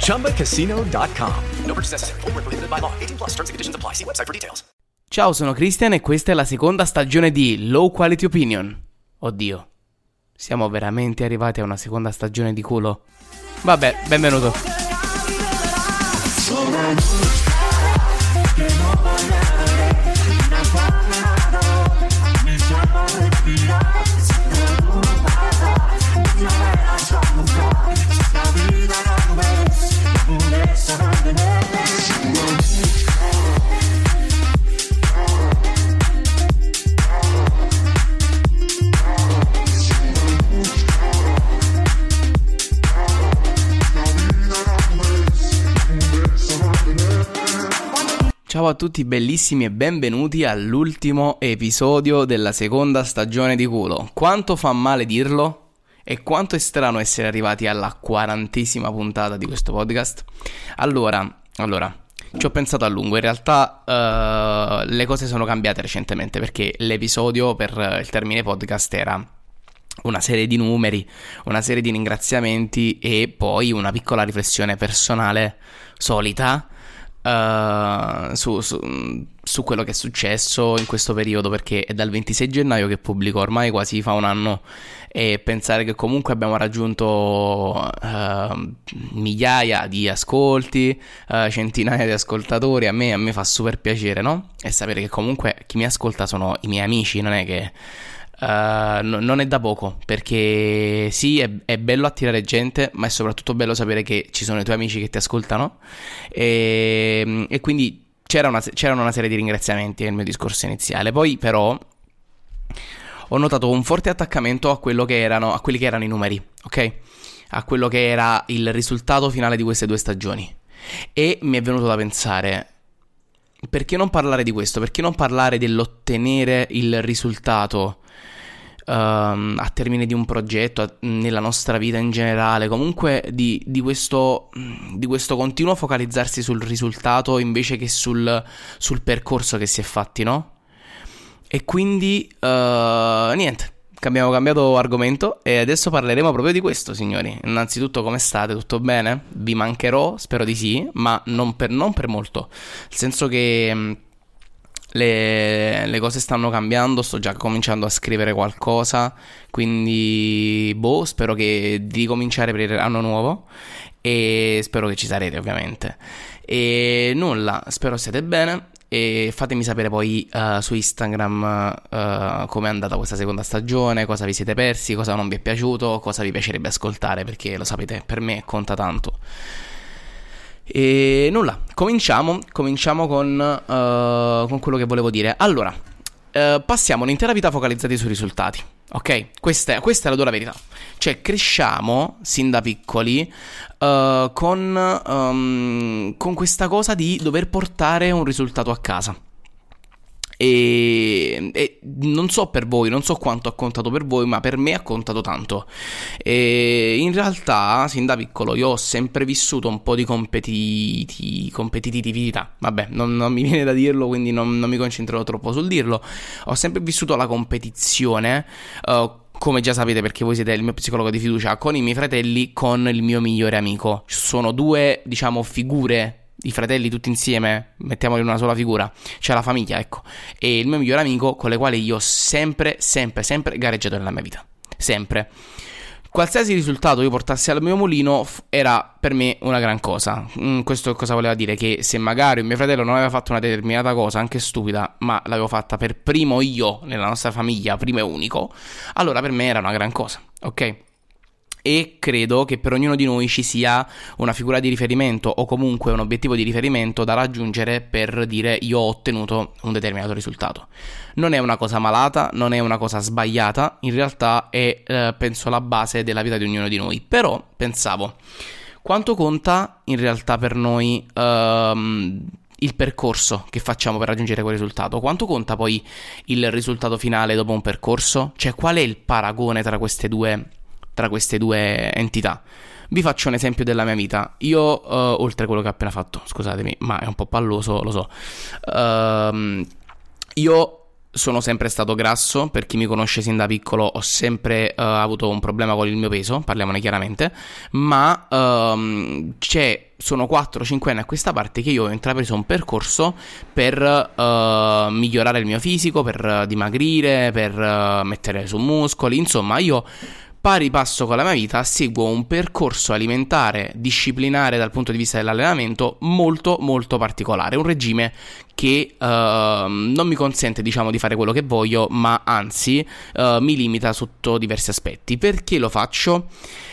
ChumbaCasino.com. No purchase necessary. Void where prohibited by law. 18 plus terms and conditions apply. See website for details. Ciao, sono Christian e questa è la seconda stagione di Low Quality Opinion. Oddio, siamo veramente arrivati a una seconda stagione di culo? Vabbè, benvenuto. Ciao a tutti bellissimi e benvenuti all'ultimo episodio della seconda stagione di culo. Quanto fa male dirlo? E quanto è strano essere arrivati alla quarantesima puntata di questo podcast? Allora, allora, ci ho pensato a lungo. In realtà uh, le cose sono cambiate recentemente perché l'episodio per il termine podcast era una serie di numeri, una serie di ringraziamenti e poi una piccola riflessione personale solita uh, su, su, su, quello che è successo in questo periodo perché è dal 26 gennaio che pubblico, ormai quasi fa un anno e pensare che comunque abbiamo raggiunto uh, migliaia di ascolti, uh, centinaia di ascoltatori, a me, a me fa super piacere, no? E sapere che comunque chi mi ascolta sono i miei amici, non è che... Uh, no, non è da poco perché sì, è, è, bello attirare gente, ma è soprattutto bello sapere che ci sono i tuoi amici che ti ascoltano. E, e quindi c'era una, c'erano una serie di ringraziamenti nel mio discorso iniziale. Poi, però, ho notato un forte attaccamento a, che erano, a quelli che erano i numeri, ok? A quello che era il risultato finale di queste due stagioni. E mi è venuto da pensare. Perché non parlare di questo? Perché non parlare dell'ottenere il risultato um, a termine di un progetto, a, nella nostra vita in generale, comunque di, di, questo, di, questo, continuo focalizzarsi sul risultato invece che sul, sul percorso che si è fatti, no? E quindi, uh, niente, abbiamo cambiato argomento e adesso parleremo proprio di questo, signori. Innanzitutto, come state? Tutto bene? Vi mancherò? Spero di sì, ma non per, non per molto. Nel senso che le, le, cose stanno cambiando, sto già cominciando a scrivere qualcosa, quindi boh, spero che di cominciare per il nuovo e spero che ci sarete ovviamente. E nulla, spero siate bene e fatemi sapere poi uh, su Instagram uh, come è andata questa seconda stagione, cosa vi siete persi, cosa non vi è piaciuto, cosa vi piacerebbe ascoltare perché lo sapete, per me conta tanto. E nulla, cominciamo, cominciamo con, uh, con quello che volevo dire. Allora, uh, passiamo un'intera vita focalizzati sui risultati, ok? Questa è, questa è, la dura verità. Cioè, cresciamo sin da piccoli uh, con, um, con questa cosa di dover portare un risultato a casa. E, e, non so per voi, non so quanto ha contato per voi, ma per me ha contato tanto. E in realtà, sin da piccolo, io ho sempre vissuto un po' di competiti, competitività. Vabbè, non, non, mi viene da dirlo, quindi non, non, mi concentrerò troppo sul dirlo. Ho sempre vissuto la competizione. Uh, come già sapete perché voi siete il mio psicologo di fiducia, con i miei fratelli, con il mio migliore amico. Sono due, diciamo, figure i fratelli tutti insieme, mettiamoli in una sola figura, c'è la famiglia, ecco, e il mio migliore amico con le quali io ho sempre, sempre, sempre gareggiato nella mia vita, sempre. qualsiasi risultato io portassi al mio mulino era per me una gran cosa. Mm, questo cosa voleva dire? Che se magari mio fratello non aveva fatto una determinata cosa, anche stupida, ma l'avevo fatta per primo io nella nostra famiglia, primo e unico, allora per me era una gran cosa, ok? E credo che per ognuno di noi ci sia una figura di riferimento o comunque un obiettivo di riferimento da raggiungere per dire io ho ottenuto un determinato risultato. Non è una cosa malata, non è una cosa sbagliata, in realtà è eh, penso la base della vita di ognuno di noi. Però pensavo quanto conta in realtà per noi ehm, il percorso che facciamo per raggiungere quel risultato? Quanto conta poi il risultato finale dopo un percorso? Cioè qual è il paragone tra queste due tra queste due entità. Vi faccio un esempio della mia vita. Io, uh, oltre a quello che ho appena fatto, scusatemi, ma è un po' palloso, lo so. Uh, io sono sempre stato grasso, per chi mi conosce sin da piccolo ho sempre uh, avuto un problema con il mio peso, parliamone chiaramente, ma um, sono 4-5 anni a questa parte che io ho intrapreso un percorso per uh, migliorare il mio fisico, per dimagrire, per uh, mettere su muscoli, insomma io pari passo con la mia vita, seguo un percorso alimentare disciplinare dal punto di vista dell'allenamento molto molto particolare, un regime che uh, non mi consente diciamo di fare quello che voglio, ma anzi uh, mi limita sotto diversi aspetti. Perché lo faccio?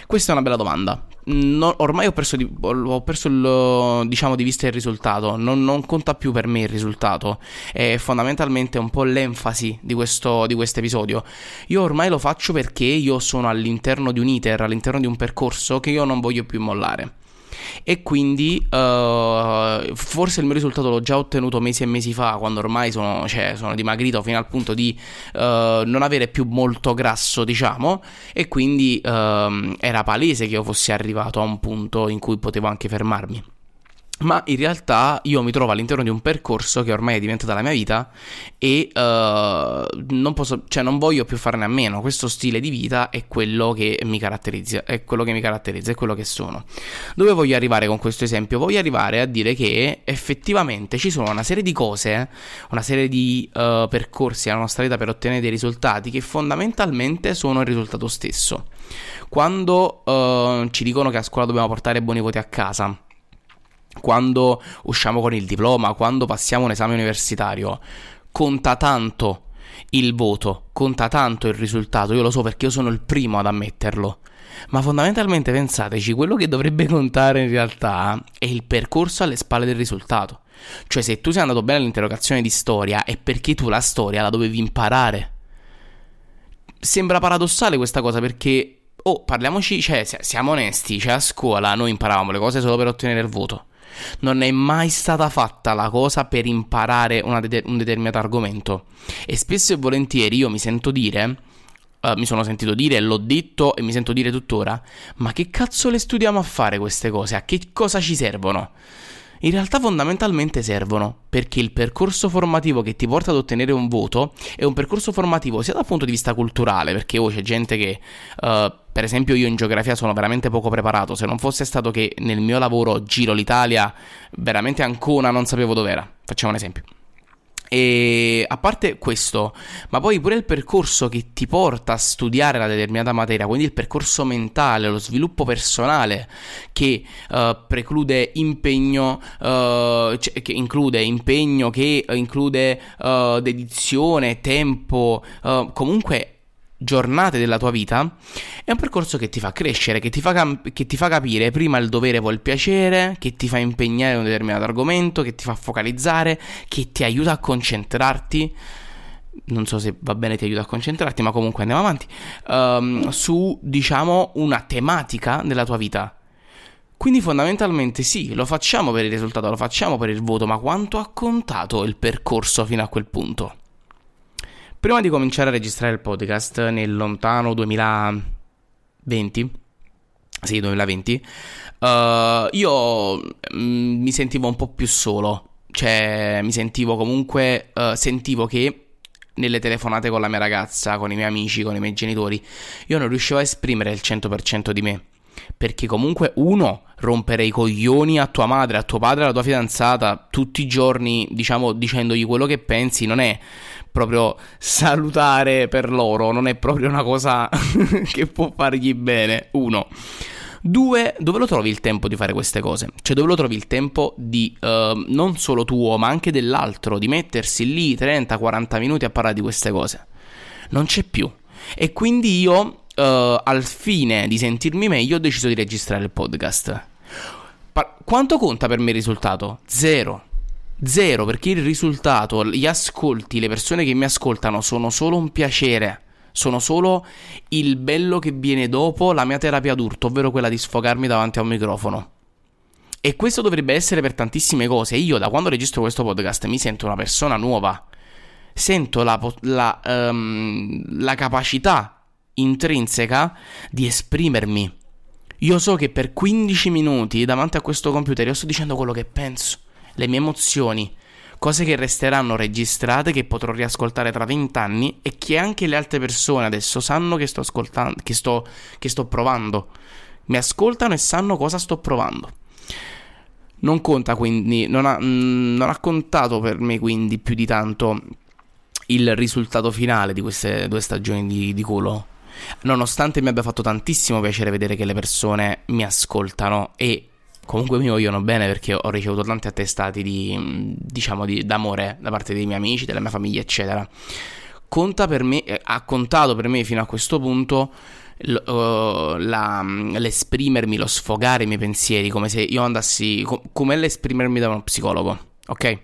Questa è una bella domanda no, ormai ho perso, di, ho perso il, diciamo, di vista il risultato, non, non, conta più per me il risultato, è fondamentalmente un po' l'enfasi di questo episodio. Io ormai lo faccio perché io sono all'interno di un iter, all'interno di un percorso che io non voglio più mollare e quindi uh, forse il mio risultato l'ho già ottenuto mesi e mesi fa quando ormai sono, cioè, sono dimagrito fino al punto di uh, non avere più molto grasso diciamo. E quindi uh, era palese che io fossi arrivato a un punto in cui potevo anche fermarmi ma in realtà io mi trovo all'interno di un percorso che ormai è diventata la mia vita e uh, non, posso, cioè non voglio più farne a meno. Questo stile di vita è quello che mi caratterizza, è quello che mi caratterizza, è quello che sono. Dove voglio arrivare con questo esempio? Voglio arrivare a dire che effettivamente ci sono una serie di cose, una serie di uh, percorsi nella nostra vita per ottenere dei risultati che fondamentalmente sono il risultato stesso. Quando uh, ci dicono che a scuola dobbiamo portare buoni voti a casa, quando usciamo con il diploma, quando passiamo un esame universitario, conta tanto il voto, conta tanto il risultato, io lo so perché io sono il primo ad ammetterlo. Ma fondamentalmente pensateci, quello che dovrebbe contare in realtà è il percorso alle spalle del risultato. Cioè se tu sei andato bene all'interrogazione di storia è perché tu la storia la dovevi imparare. Sembra paradossale questa cosa perché, oh, parliamoci, cioè siamo onesti, cioè a scuola noi imparavamo le cose solo per ottenere il voto. Non è mai stata fatta la cosa per imparare de- un determinato argomento. E spesso e volentieri io mi sento dire. Uh, mi sono sentito dire, l'ho detto e mi sento dire tuttora. Ma che cazzo le studiamo a fare queste cose? A che cosa ci servono? In realtà fondamentalmente servono perché il percorso formativo che ti porta ad ottenere un voto è un percorso formativo sia dal punto di vista culturale, perché oh, c'è gente che, uh, per esempio io in geografia sono veramente poco preparato, se non fosse stato che nel mio lavoro giro l'Italia, veramente ancora non sapevo dov'era, facciamo un esempio. E a parte questo, ma poi pure il percorso che ti porta a studiare la determinata materia, quindi il percorso mentale, lo sviluppo personale che uh, preclude impegno, uh, cioè, che include impegno, che include uh, dedizione, tempo, comunque giornate della tua vita, è un percorso che ti fa crescere, che ti fa, camp- che ti fa capire prima il dovere il piacere, che ti fa impegnare in un determinato argomento, che ti fa focalizzare, che ti aiuta a concentrarti. Non so se va bene ti aiuta a concentrarti, ma comunque andiamo avanti. Um, su, diciamo, una tematica della tua vita. Quindi fondamentalmente sì, lo facciamo per il risultato, lo facciamo per il voto, ma quanto ha contato il percorso fino a quel punto? Prima di cominciare a registrare il podcast nel lontano 2020, sì, 2020, uh, eh, io mm, mi sentivo un po' più solo. Cioè, mi sentivo comunque, uh, sentivo che nelle telefonate con la mia ragazza, con i miei amici, con i miei genitori, io non riuscivo a esprimere il 100% di me. Perché comunque uno rompere i coglioni a tua madre, a tuo padre, alla tua fidanzata tutti i giorni, diciamo, dicendogli quello che pensi, non è proprio salutare per loro, non è proprio una cosa che può fargli bene. Uno. Due, dove lo trovi il tempo di fare queste cose? Cioè, dove lo trovi il tempo di uh, non solo tuo, ma anche dell'altro, di mettersi lì 30-40 minuti a parlare di queste cose? Non c'è più. E quindi io, uh, al fine di sentirmi meglio, ho deciso di registrare il podcast. Pa- quanto conta per me il risultato? Zero. Zero, perché il risultato, gli ascolti, le persone che mi ascoltano sono solo un piacere sono solo il bello che viene dopo la mia terapia d'urto, ovvero quella di sfogarmi davanti a un microfono. E questo dovrebbe essere per tantissime cose. Io da quando registro questo podcast mi sento una persona nuova. Sento la, la, um, la capacità intrinseca di esprimermi. Io so che per 15 minuti davanti a questo computer io sto dicendo quello che penso, le mie emozioni, cose che resteranno registrate, che potrò riascoltare tra vent'anni e che anche le altre persone adesso sanno che sto ascoltando, che sto, che sto provando. Mi ascoltano e sanno cosa sto provando. Non conta quindi, non ha, mm, non ha contato per me quindi più di tanto il risultato finale di queste due stagioni di, di culo. Nonostante mi abbia fatto tantissimo piacere vedere che le persone mi ascoltano e comunque mi vogliono bene perché ho ricevuto tanti attestati di, diciamo, di, d'amore da parte dei miei amici, della mia famiglia, eccetera. Conta per me, eh, ha contato per me fino a questo punto l, uh, la, l'esprimermi, lo sfogare i miei pensieri, come se io andassi, com- come l'esprimermi da uno psicologo, ok?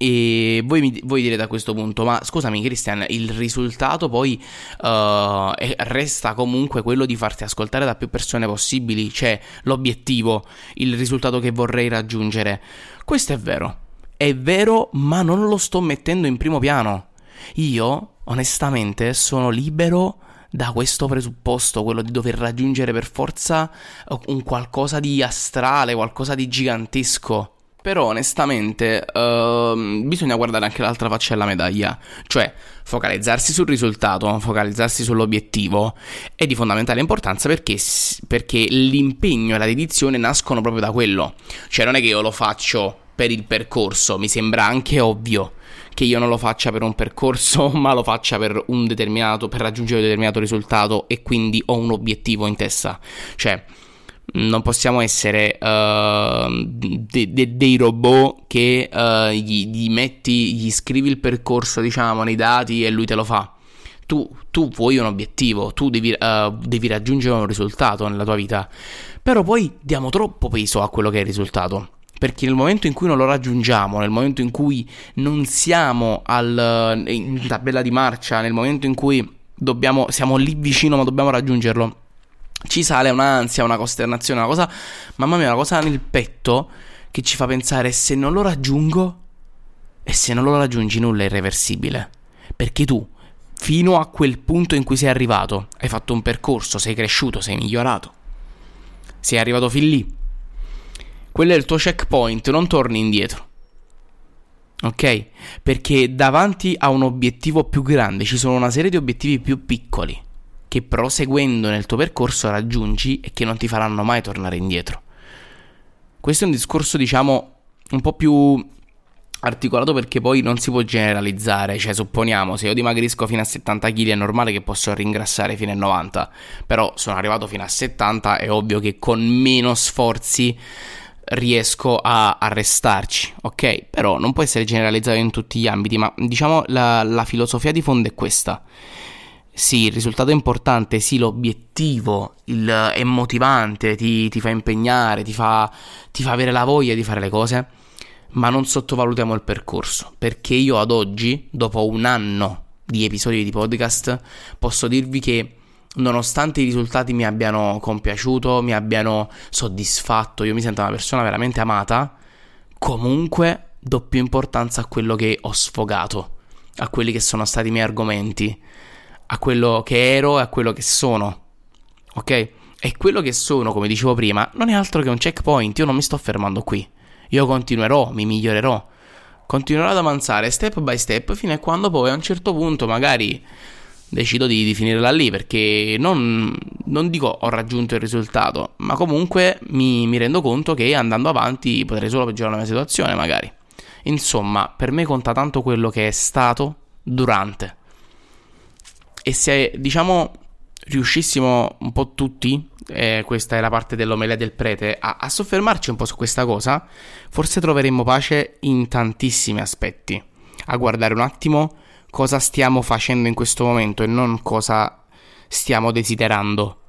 E voi, mi, voi direte a questo punto, ma scusami Christian, il risultato poi uh, resta comunque quello di farti ascoltare da più persone possibili, cioè l'obiettivo, il risultato che vorrei raggiungere. Questo è vero, è vero, ma non lo sto mettendo in primo piano. Io, onestamente, sono libero da questo presupposto, quello di dover raggiungere per forza un qualcosa di astrale, qualcosa di gigantesco. Però onestamente uh, bisogna guardare anche l'altra faccia della medaglia, cioè focalizzarsi sul risultato, focalizzarsi sull'obiettivo è di fondamentale importanza perché, perché l'impegno e la dedizione nascono proprio da quello. Cioè non è che io lo faccio per il percorso, mi sembra anche ovvio che io non lo faccia per un percorso, ma lo faccia per un determinato, per raggiungere un determinato risultato e quindi ho un obiettivo in testa. Cioè non possiamo essere uh, de- de- dei robot che uh, gli, gli, metti, gli scrivi il percorso, diciamo, nei dati e lui te lo fa. Tu, tu vuoi un obiettivo, tu devi, uh, devi, raggiungere un risultato nella tua vita, però poi diamo troppo peso a quello che è il risultato. Perché nel momento in cui non lo raggiungiamo, nel momento in cui non siamo al, in tabella di marcia, nel momento in cui dobbiamo, siamo lì vicino ma dobbiamo raggiungerlo, ci sale un'ansia, una costernazione, una cosa, mamma mia, una cosa nel petto che ci fa pensare se non lo raggiungo e se non lo raggiungi nulla è irreversibile. Perché tu, fino a quel punto in cui sei arrivato, hai fatto un percorso, sei cresciuto, sei migliorato. Sei arrivato fin lì. Quello è il tuo checkpoint, non torni indietro. Ok? Perché davanti a un obiettivo più grande ci sono una serie di obiettivi più piccoli che proseguendo nel tuo percorso raggiungi e che non ti faranno mai tornare indietro. Questo è un discorso, diciamo, un po' più articolato perché poi non si può generalizzare, cioè supponiamo se io dimagrisco fino a 70 kg è normale che posso ringrassare fino a 90, però sono arrivato fino a 70 è ovvio che con meno sforzi riesco a, a restarci, ok? Però non può essere generalizzato in tutti gli ambiti, ma diciamo la, la filosofia di fondo è questa sì, il risultato è importante, sì, l'obiettivo il, è motivante, ti, ti fa impegnare, ti fa, ti fa avere la voglia di fare le cose, ma non sottovalutiamo il percorso, perché io ad oggi, dopo un anno di episodi di podcast, posso dirvi che nonostante i risultati mi abbiano compiaciuto, mi abbiano soddisfatto, io mi sento una persona veramente amata, comunque do più importanza a quello che ho sfogato, a quelli che sono stati i miei argomenti a quello che ero e a quello che sono. Ok? E quello che sono, come dicevo prima, non è altro che un checkpoint. Io non mi sto fermando qui. Io continuerò, mi migliorerò. Continuerò ad avanzare step by step fino a quando poi a un certo punto magari decido di, di finirla lì perché non, non dico ho raggiunto il risultato, ma comunque mi, mi rendo conto che andando avanti potrei solo peggiorare la mia situazione, magari. Insomma, per me conta tanto quello che è stato durante. E se diciamo riuscissimo un po' tutti, eh, questa è la parte dell'omelia del prete, a, a soffermarci un po' su questa cosa, forse troveremmo pace in tantissimi aspetti. A guardare un attimo cosa stiamo facendo in questo momento e non cosa stiamo desiderando.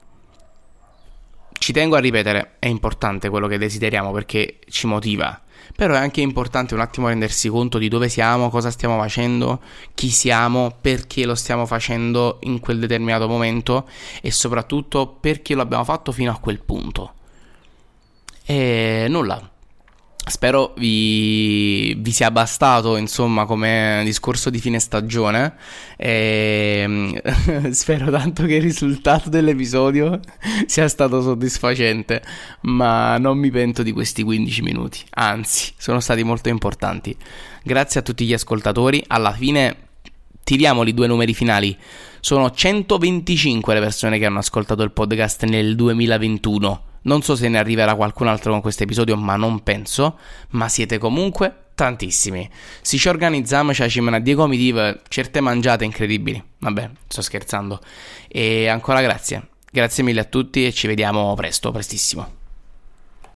Ci tengo a ripetere, è importante quello che desideriamo perché ci motiva, però è anche importante un attimo rendersi conto di dove siamo, cosa stiamo facendo, chi siamo, perché lo stiamo facendo in quel determinato momento e soprattutto perché lo abbiamo fatto fino a quel punto. E nulla, Spero vi, vi, sia bastato, insomma, come discorso di fine stagione. E spero tanto che il risultato dell'episodio sia stato soddisfacente. Ma non mi pento di questi 15 minuti, anzi, sono stati molto importanti. Grazie a tutti gli ascoltatori. Alla fine, tiriamoli due numeri finali. Sono 125 le persone che hanno ascoltato il podcast nel 2021 non so se ne arriverà qualcun altro con questo episodio, ma non penso. Ma siete comunque tantissimi. Se ci organizziamo, ci a die comitive, certe mangiate incredibili. Vabbè, sto scherzando. E ancora grazie. Grazie mille a tutti e ci vediamo presto, prestissimo.